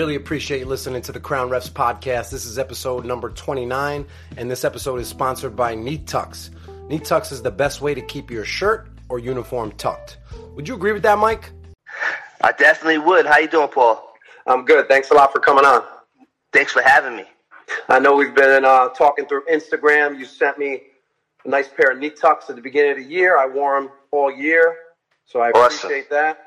Really appreciate you listening to the Crown Refs podcast. This is episode number 29, and this episode is sponsored by Neat Tucks. Neat Tucks is the best way to keep your shirt or uniform tucked. Would you agree with that, Mike? I definitely would. How you doing, Paul? I'm good. Thanks a lot for coming on. Thanks for having me. I know we've been uh, talking through Instagram. You sent me a nice pair of Neat Tucks at the beginning of the year. I wore them all year, so I Awesome. appreciate that.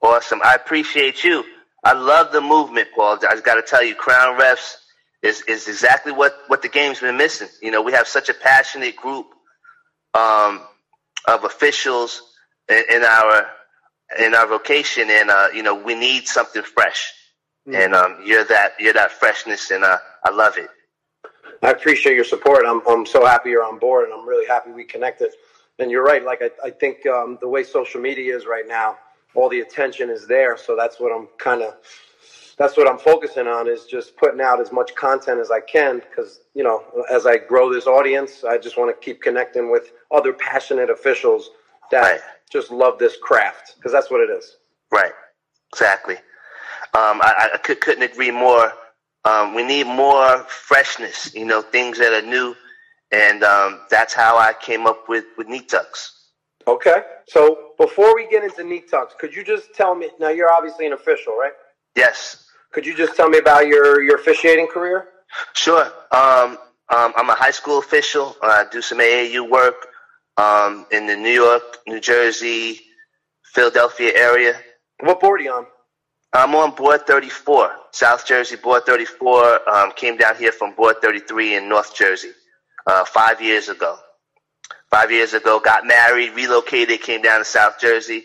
Awesome. I appreciate you. I love the movement, Paul. I just got to tell you, Crown Refs is, is exactly what, what the game's been missing. You know, we have such a passionate group um, of officials in, in our in our vocation, and uh, you know, we need something fresh. And um, you're that you're that freshness, and uh, I love it. I appreciate your support. I'm, I'm so happy you're on board, and I'm really happy we connected. And you're right. Like I, I think um, the way social media is right now, all the attention is there. So that's what I'm kind of, that's what I'm focusing on is just putting out as much content as I can. Because you know, as I grow this audience, I just want to keep connecting with other passionate officials that Right. just love this craft. Because that's what it is. Right. Exactly. Um, I, I could, couldn't agree more. Um, we need more freshness, you know, things that are new. And um, that's how I came up with, with Neat Tucks. Okay. So before we get into Neat Tucks, could you just tell me? Now you're obviously an official, right? Yes, Could you just tell me about your your officiating career? sure. Um, um, I'm a high school official. I do some AAU work um, in the New York, New Jersey, Philadelphia area. What board are you on? I'm on board 34, South Jersey board 34. Um, came down here from board 33 in North Jersey uh, five years ago. Five years ago, got married, relocated, came down to South Jersey,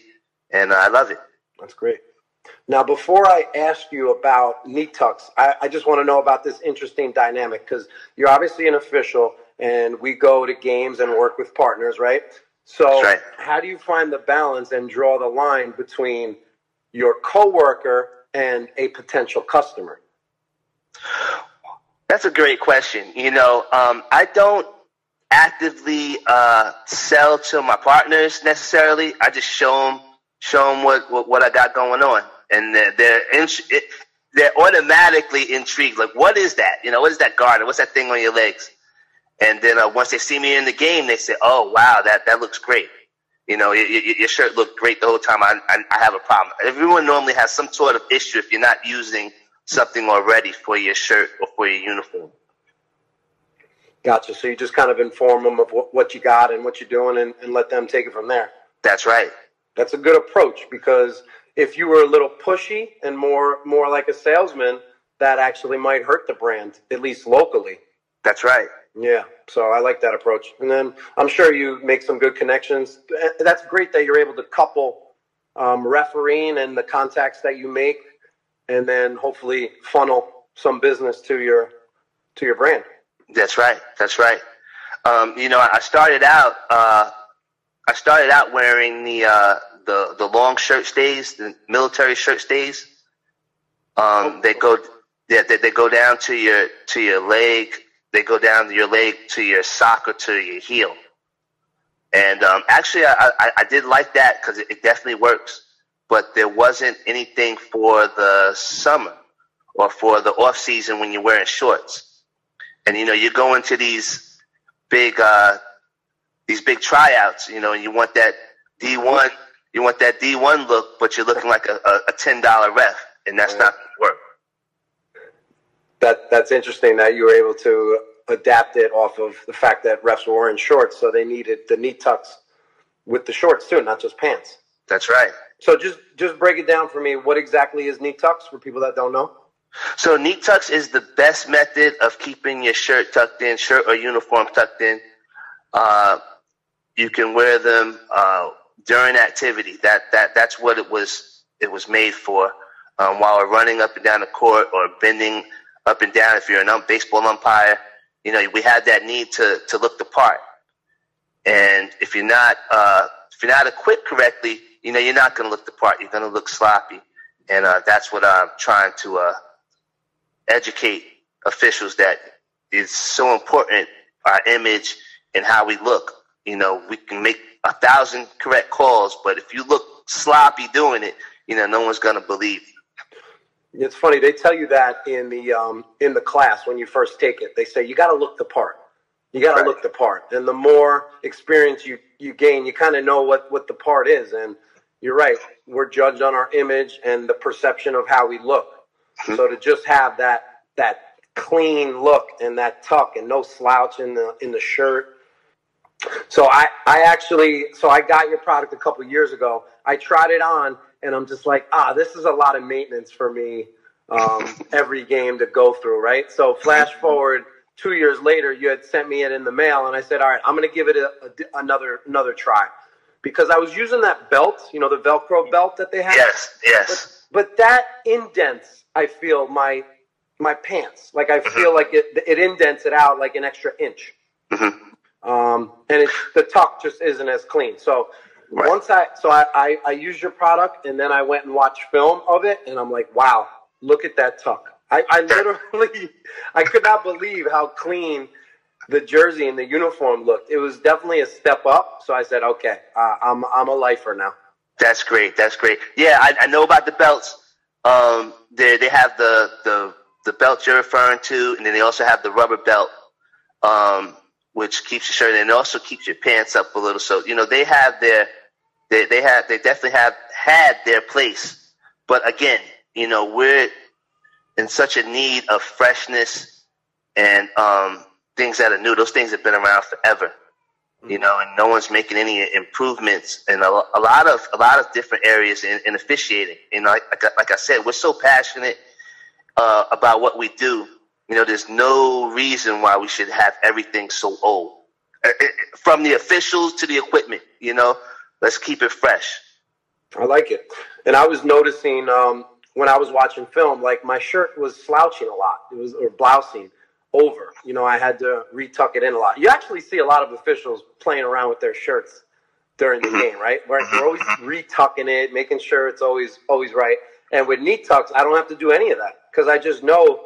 and uh, I love it. That's great. Now, before I ask you about Neat Tucks, I, I just want to know about this interesting dynamic because you're obviously an official and we go to games and work with partners, right? So, right. how do you find the balance and draw the line between your coworker and a potential customer? That's a great question. You know, um, I don't actively uh, sell to my partners necessarily. I just show them show them what, what, what I got going on, and they're they're, it, they're automatically intrigued. Like, what is that? You know, what is that garter? What's that thing on your legs? And then uh, once they see me in the game, they say, "Oh, wow, that that looks great." You know, your, your your shirt looked great the whole time. I, I I have a problem. Everyone normally has some sort of issue if you're not using something already for your shirt or for your uniform. Gotcha. So you just kind of inform them of what, what you got and what you're doing and, and let them take it from there. That's right. That's a good approach because if you were a little pushy and more more like a salesman, that actually might hurt the brand, at least locally. That's right. Yeah, so I like that approach. And then I'm sure you make some good connections. That's great that you're able to couple um, refereeing and the contacts that you make, and then hopefully funnel some business to your to your brand. That's right. That's right. Um, you know, I started out. Uh, I started out wearing the uh, the the long shirt stays, the military shirt stays. Um, they go, yeah, they, they go down to your to your leg. They go down to your leg to your sock or to your heel. And um, actually, I, I, I did like that because it, it definitely works. But there wasn't anything for the summer or for the off season when you're wearing shorts and you know you go into these big uh these big tryouts you know and you want that d1 you want that d1 look but you're looking like a, a, a $10 ref and that's not gonna work That that's interesting that you were able to adapt it off of the fact that refs were wearing shorts, so they needed the Neat Tucks with the shorts too, not just pants. that's right So just just break it down for me. What exactly is Neat Tucks for people that don't know? So Neat Tucks is the best method of keeping your shirt tucked in shirt or uniform tucked in. Uh, you can wear them uh, during activity. That that that's what it was it was made for. Um, while we're running up and down the court or bending up and down if you're an baseball umpire you know we have that need to to look the part. And if you're not uh, if you're not equipped correctly you know you're not going to look the part. You're going to look sloppy. And uh, that's what i'm trying to uh, educate officials that it's so important our image and how we look you know we can make a thousand correct calls but if you look sloppy doing it you know no one's going to believe you It's funny they tell you that in the um, in the class when you first take it. They say you got to look the part. You got to Right. look the part, and the more experience you you gain, you kind of know what what the part is. And you're right. We're judged on our image and the perception of how we look. Mhm. So to just have that that clean look and that tuck and no slouch in the in the shirt. So I I actually so I got your product a couple years ago. I tried it on and I'm just like ah this is a lot of maintenance for me um, every game to go through right. So flash forward two years later, you had sent me it in the mail and I said all right I'm going to give it a, a- another another try because I was using that belt you know the Velcro belt that they have Yes, yes. but but that indents i feel my my pants. Like i feel like it it indents it out like an extra inch. Hmm um and it's the tuck just isn't as clean. So Right. once i so I, I i used your product and then i went and watched film of it and i'm like wow look at that tuck. I i literally i could not believe how clean the jersey and the uniform looked. It was definitely a step up. So i said okay uh, i'm i'm a lifer now That's great. That's great. Yeah, I, I know about the belts. Um, they they have the the the belt you're referring to, and then they also have the rubber belt, um, which keeps your shirt and also keeps your pants up a little. So you know they have their they they have they definitely have had their place. But again, you know we're in such a need of freshness and um, things that are new. Those things have been around forever you know, and no one's making any improvements in a, a lot of a lot of different areas in, in officiating. You know, like, like I- said, we're so passionate uh, about what we do. You know, there's no reason why we should have everything so old, Uh, uh, from the officials to the equipment. You know, let's keep it fresh. I like it. And I was noticing um, when I was watching film, like my shirt was slouching a lot. It was or blousing over. You know, I had to retuck it in a lot. You actually see a lot of officials playing around with their shirts during the game, right? Where they're always retucking it, making sure it's always always right. And with Neat Tucks, I don't have to do any of that because I just know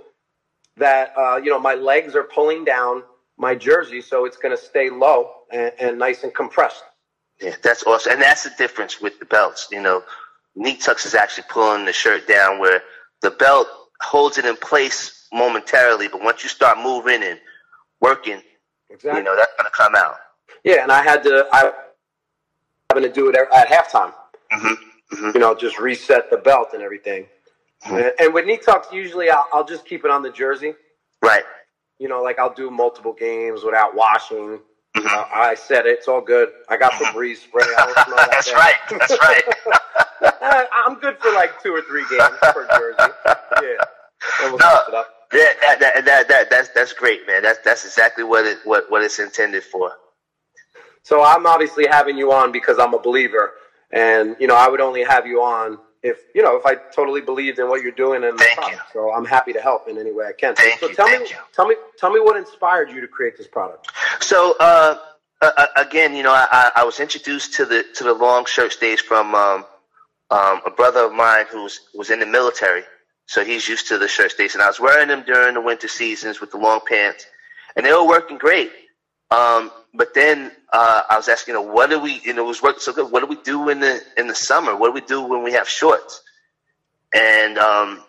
that uh, you know my legs are pulling down my jersey, so it's going to stay low and, and nice and compressed. Yeah, that's awesome, and that's the difference with the belts. You know, Neat Tucks is actually pulling the shirt down, where the belt holds it in place momentarily, but once you start moving and working, Exactly. you know that's gonna come out. Yeah, and I had to. I having to do it at halftime. hmm hmm You know, just reset the belt and everything. Mhm. And, with Neat Tucks, usually I'll, I'll just keep it on the jersey. Right. You know, like I'll do multiple games without washing. Mhm. Uh, I said it. It's all good. I got Febreze spray. I don't smell that That's right. That's right. Uh, I'm good for like two or three games per jersey. Yeah. No. Yeah, that, that, that, that, that's that's great, man. That's that's exactly what it what, what it's intended for. So I'm obviously having you on because I'm a believer, and you know I would only have you on if you know if I totally believed in what you're doing and the Thank product. you. So I'm happy to help in any way I can. Thank so you, tell me, you. tell me, tell me what inspired you to create this product. So uh, uh, uh, again, you know, I, I was introduced to the to the long shirt stays from um, um, a brother of mine who's was in the military, so he's used to the shirt stays, and I was wearing them during the winter seasons with the long pants, and they were working great. Um, but then uh, I was asking, you know, what do we? You know, it was working so good. What do we do in the in the summer? What do we do when we have shorts? And um,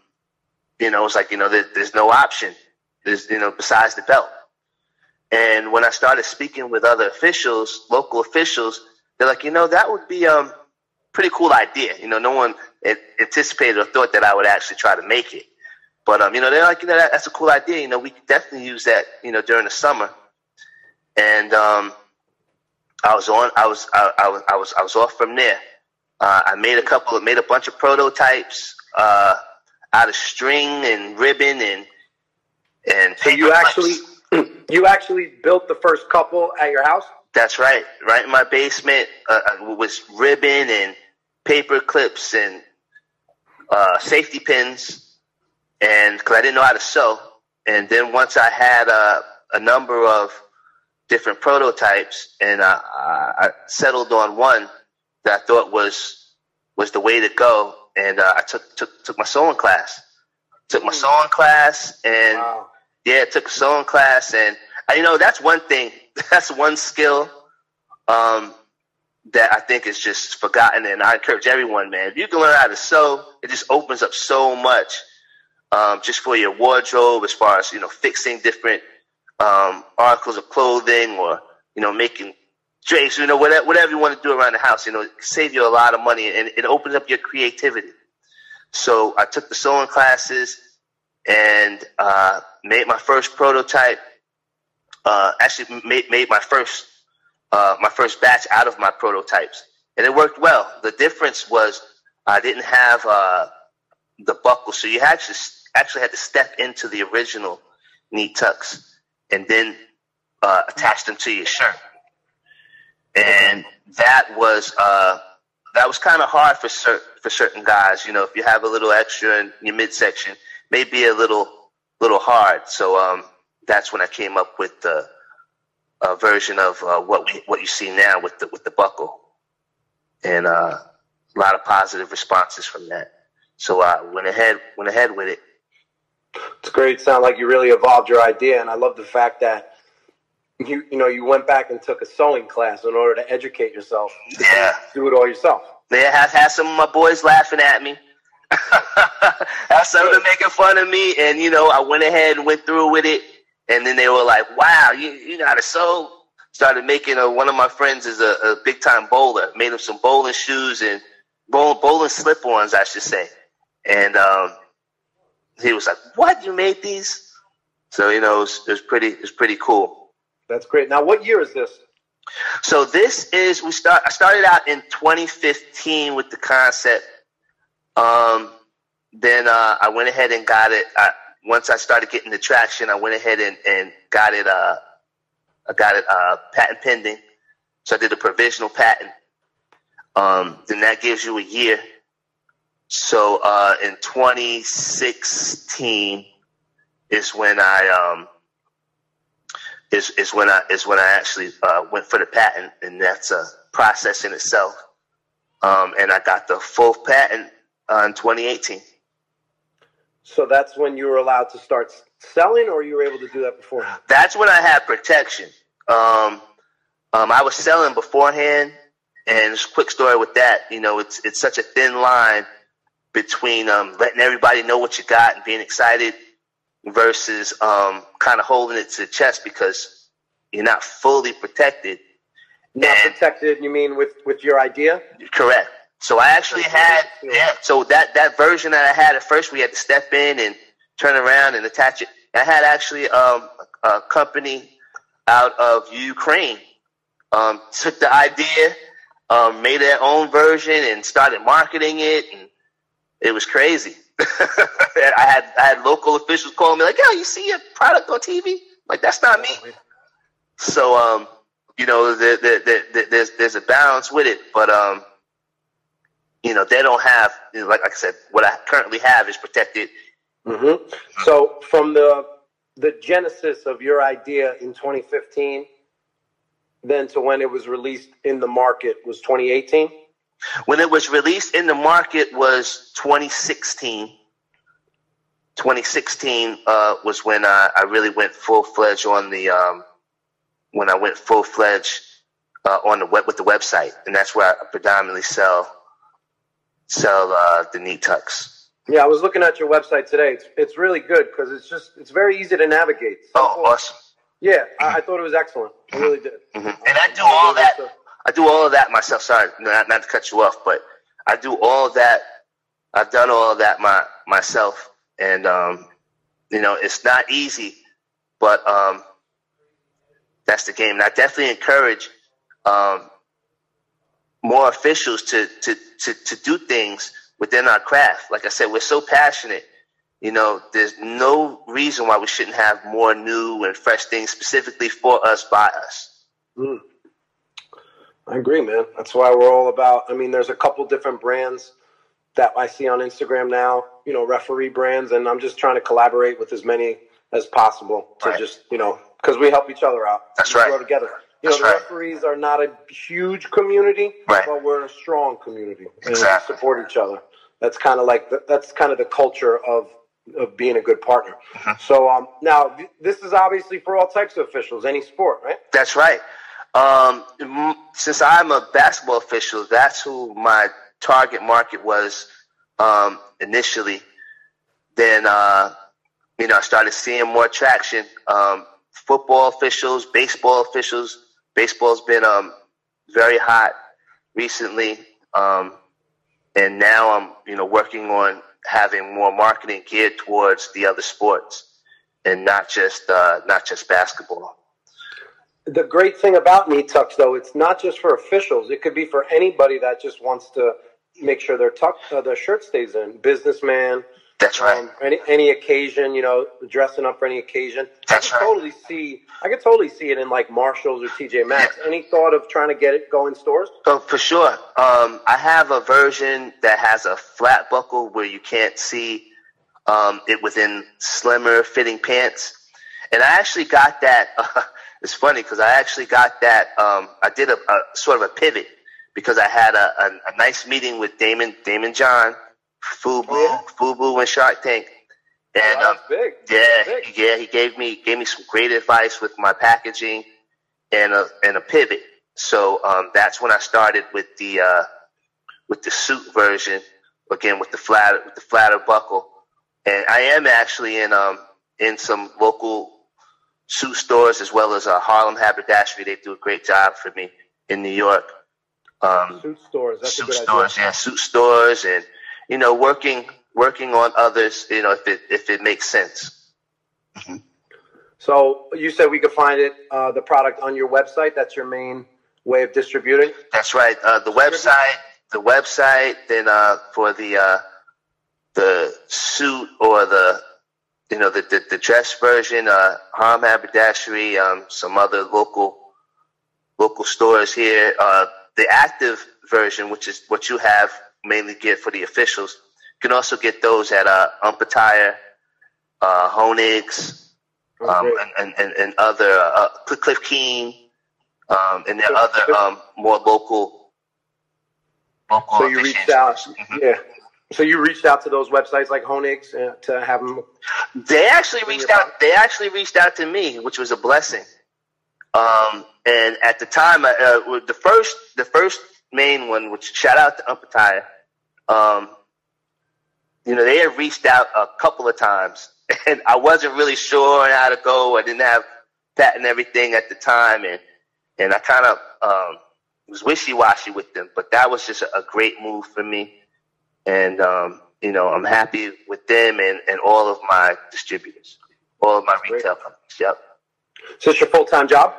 you know, it's like you know, there, there's no option. There's you know, besides the belt. And when I started speaking with other officials, local officials, they're like, you know, that would be um pretty cool idea. You know, no one a- anticipated or thought that I would actually try to make it. But um, you know, they're like, you know, that, that's a cool idea. You know, we could definitely use that. You know, during the summer. And um, I was on. I was. I, I was. I was. I was off from there. Uh, I made a couple. of Made a bunch of prototypes uh, out of string and ribbon and and. So you actually, you actually built the first couple at your house. That's right. Right in my basement uh, uh, was ribbon and paper clips and uh, safety pins, and because I didn't know how to sew. And then once I had uh, a number of different prototypes, and uh, I settled on one that I thought was was the way to go, and uh, I took took took my sewing class. Took my sewing class, and Wow. yeah, took a sewing class, and uh, you know that's one thing. That's one skill um, that I think is just forgotten, and I encourage everyone, man. If you can learn how to sew, it just opens up so much um, just for your wardrobe, as far as you know, fixing different um, articles of clothing or you know making drapes, you know whatever whatever you want to do around the house. You know, save you a lot of money and it opens up your creativity. So I took the sewing classes and uh, made my first prototype. Uh, actually, made, made my first uh, my first batch out of my prototypes, and it worked well. The difference was I didn't have uh, the buckle, so you to actually had to step into the original Neat Tucks and then uh, attach them to your shirt, and that was uh, that was kind of hard for certain for certain guys. You know, if you have a little extra in your midsection, may be a little little hard. So um, that's when I came up with the uh, version of uh, what we, what you see now with the with the buckle, and uh, a lot of positive responses from that. So I went ahead went ahead with it. It's great. Sound like you really evolved your idea, and I love the fact that you you know you went back and took a sewing class in order to educate yourself. Yeah, do it all yourself. Yeah, have had some of my boys laughing at me. have some of them making fun of me, and you know I went ahead and went through with it and then they were like, "Wow, you you know how to sew." Started making a, one of my friends is a, a big time bowler. Made him some bowling shoes and bowling, bowling slip ons, I should say. And um, he was like, "What? You made these?" So you know, it was, it was pretty. It was pretty cool. That's great. Now, what year is this? So this is we start. I started out in 2015 with the concept. Um, then uh, I went ahead and got it. I, once I started getting the traction, I went ahead and, and got it, uh, I got it, uh, patent pending. So I did a provisional patent. Um, then that gives you a year. So, uh, in 2016 is when I, um, is, is when I, is when I actually, uh, went for the patent and that's a process in itself. Um, and I got the full patent uh, in 2018. So that's when you were allowed to start selling, or you were able to do that beforehand? That's when I had protection. Um, um, I was selling beforehand, and just a quick story with that. You know, it's it's such a thin line between um, letting everybody know what you got and being excited versus um, kind of holding it to the chest because you're not fully protected. Not and, protected, you mean with with your idea? Correct. So I actually had yeah. So that that version that I had at first, we had to step in and turn around and attach it. I had actually um, a company out of Ukraine um, took the idea, um, made their own version, and started marketing it, and it was crazy. I had I had local officials calling me like, "Yo, you see your product on TV?" Like that's not me. So um, you know, the, the, the, there's there's a balance with it, but um, you know, they don't have, you know, like, like I said, what I currently have is protected. Mm-hmm. So from the the genesis of your idea in 2015, then to when it was released in the market was 2018. When it was released in the market was 2016. 2016 uh, was when I, I really went full fledged on the um, when I went full fledged uh, on the web with the website, and that's where I predominantly sell sell uh, the Neat Tucks. Yeah, I was looking at your website today. It's it's really good because it's just it's very easy to navigate. oh, awesome! Yeah, mm-hmm. I, I, thought it was excellent. I mm-hmm. really did. Mm-hmm. And I do all that. I do all of that myself. Sorry, not, not to cut you off, but I do all of that. I've done all of that my myself, and um, you know it's not easy, but um, that's the game. And I definitely encourage um, more officials to, to, to, to do things within our craft. Like I said, we're so passionate. You know, there's no reason why we shouldn't have more new and fresh things specifically for us by us. Mm. I agree, man. That's why we're all about. I mean, there's a couple different brands that I see on Instagram now, you know, referee brands, and I'm just trying to collaborate with as many as possible to right. just, you know, because we help each other out. That's we right. Grow together. You know, the right. referees are not a huge community, right. but we're a strong community. Exactly. we support each other. That's kind of like the, that's kind of the culture of of being a good partner. Mm-hmm. So um, now this is obviously for all types of officials, any sport, right? That's right. Um, since I'm a basketball official, that's who my target market was um, initially. then uh, you know I started seeing more traction. Um, football officials, baseball officials. Baseball's been um, very hot recently, um, and now I'm you know working on having more marketing geared towards the other sports and not just uh, not just basketball. The great thing about Neat Tucks, though, it's not just for officials. It could be for anybody that just wants to make sure their tuck, uh, their shirt stays in. Businessman. That's right. Um, any any occasion, you know, dressing up for any occasion. That's I right. Totally see. I could totally see it in like Marshalls or TJ Maxx. Yeah. Any thought of trying to get it go in stores? So for sure. Um, I have a version that has a flat buckle where you can't see um, it within slimmer fitting pants. And I actually got that. Uh, it's funny because I actually got that. Um, I did a, a, sort of a pivot because I had a, a, a nice meeting with Damon Daymond John, Fubu, oh, yeah. Fubu, and Shark Tank. And oh, um, big. yeah, big. yeah, he gave me gave me some great advice with my packaging and a and a pivot. So um, that's when I started with the uh, with the suit version again with the flat with the flatter buckle and I am actually in um in some local suit stores as well as a uh, Harlem Haberdashery. They do a great job for me in New York. Um, suit stores. That's suit stores, idea. yeah, suit stores, and you know, working working on others. You know, if it if it makes sense. Mm-hmm. So you said we could find it, uh, the product on your website. That's your main way of distributing. That's right. Uh, the website, the website. Then uh, for the uh, the suit or the you know the the, the dress version, uh, Harlem Haberdashery, um, some other local local stores here. Uh, the active version, which is what you have mainly get for the officials, you can also get those at uh, Ump Attire, uh, Honig's, um, and, and, and, other uh, Cliff Keen, um, and there are other um, more local. local so you reached out, mm-hmm. yeah. So you reached out to those websites like Honig's uh, to have them. They actually reached out. They actually reached out to me, which was a blessing. Um, and at the time, uh, uh, the first, the first main one, which shout out to Ump Attire, um, you know, they had reached out a couple of times, and I wasn't really sure how to go. I didn't have that and everything at the time, and and I kind of um, was wishy washy with them. But that was just a, great move for me and um, you know I'm happy with them and, and all of my distributors, all of my retail companies. Yep. So it's your full time job?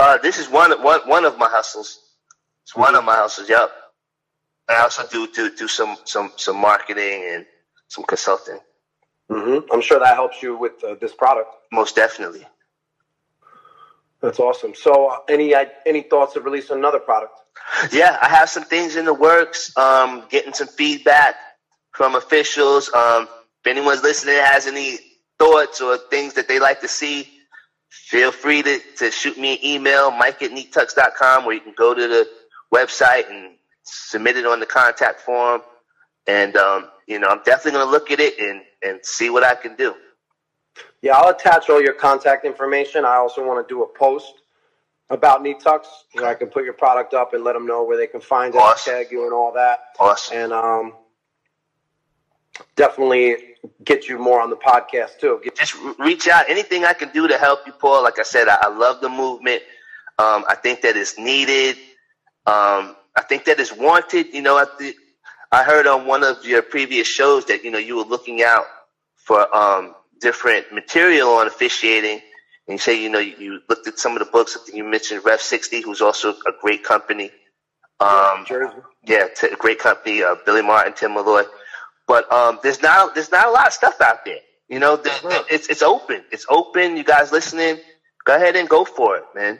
Uh, this is one one one of my hustles. It's one of my houses. Yep. I also do do do some some some marketing and some consulting. Mm-hmm. I'm sure that helps you with uh, this product. Most definitely. That's awesome. So, uh, any any thoughts of releasing another product? Yeah, I have some things in the works. Um, getting some feedback from officials. Um, if anyone's listening has any thoughts or things that they like to see, feel free to, to shoot me an email, mike at neattucks.com, where you can go to the website and submit it on the contact form. And, um, you know, I'm definitely going to look at it and, and see what I can do. Yeah, I'll attach all your contact information. I also want to do a post about Neat Tucks. You know, I can put your product up and let them know where they can find awesome. it, tag you, and all that. Awesome. And um, definitely get you more on the podcast too. Get Just reach out. Anything I can do to help you, Paul. Like I said, I, I love the movement. Um, I think that it's needed. Um, I think that is wanted. You know, I, th- I heard on one of your previous shows that you know you were looking out for um, different material on officiating and you say, you know, you looked at some of the books. I think you mentioned Ref 60, who's also a great company. Um, yeah, yeah t- great company. Uh, Billy Martin, Tim Malloy. But um, there's not there's not a lot of stuff out there. You know, the, the, it's it's open. It's open. You guys listening, go ahead and go for it, man.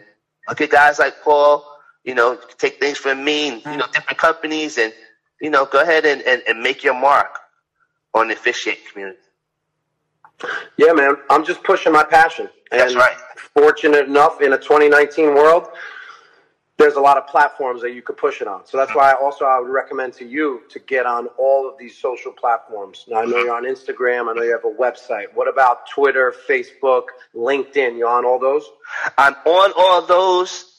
Look at guys like Paul. You know, take things from me, and, you know, mm. different companies, and you know, go ahead and, and, and make your mark on the officiating community. Yeah, man. I'm just pushing my passion. That's right. Fortunate enough in a 2019 world, there's a lot of platforms that you could push it on. So that's why also I would recommend to you to get on all of these social platforms. Now I know you're on Instagram. I know you have a website. What about Twitter, Facebook, LinkedIn? You on all those? I'm on all those.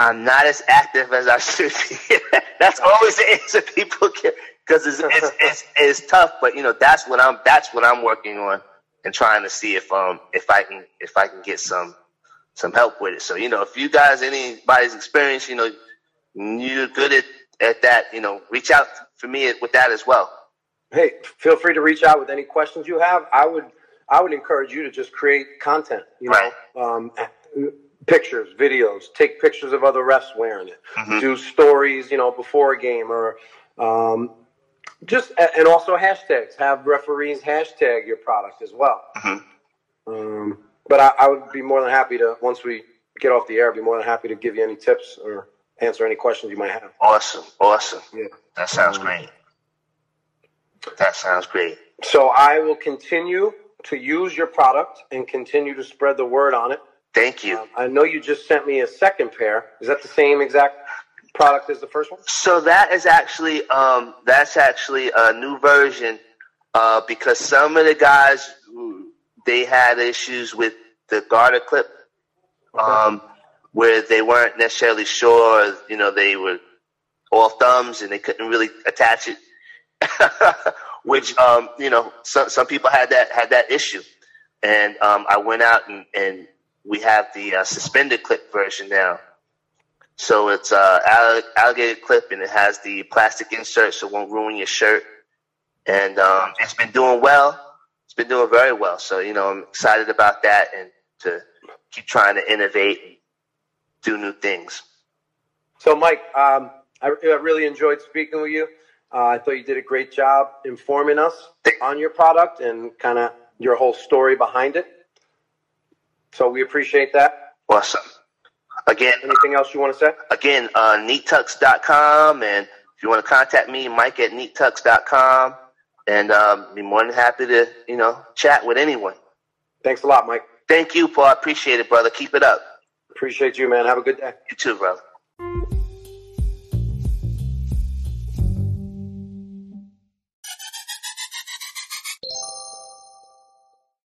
I'm not as active as I should be. That's always the answer people get because it's, it's, it's it's tough. But you know, that's what I'm that's what I'm working on and trying to see if um if I can if I can get some some help with it. So you know, if you guys anybody's experience, you know, you're good at at that, you know, reach out for me with that as well. Hey, feel free to reach out with any questions you have. I would I would encourage you to just create content. You know, right. um, pictures, videos, take pictures of other refs wearing it, mm-hmm. do stories, you know, before a game or um, just and also hashtags. Have referees hashtag your product as well. Mm-hmm. Um, but I, I, would be more than happy to once we get off the air. I'd be more than happy to give you any tips or answer any questions you might have. Awesome, awesome. Yeah, that sounds um, great. That sounds great. So I will continue to use your product and continue to spread the word on it. Thank you. Um, I know you just sent me a second pair. Is that the same exact product as the first one? So that is actually um, that's actually a new version uh, because some of the guys they had issues with the garter clip, okay. um, where they weren't necessarily sure. You know, they were all thumbs and they couldn't really attach it. Which um, you know, some some people had that had that issue, and um, I went out and, and we have the uh, suspended clip version now. So it's uh, alligator clip and it has the plastic insert so it won't ruin your shirt. And um, it's been doing well. It's been doing very well. So, you know, I'm excited about that and to keep trying to innovate and do new things. So, Mike, um, I, I, really enjoyed speaking with you. Uh, I thought you did a great job informing us on your product and kind of your whole story behind it. So we appreciate that. Awesome. Again, anything else you want to say? Again, uh, neattucks.com. And if you want to contact me, Mike at neattucks.com. And um, be more than happy to, you know, chat with anyone. Thanks a lot, Mike. Thank you, Paul. I appreciate it, brother. Keep it up. Appreciate you, man. Have a good day. You too, brother.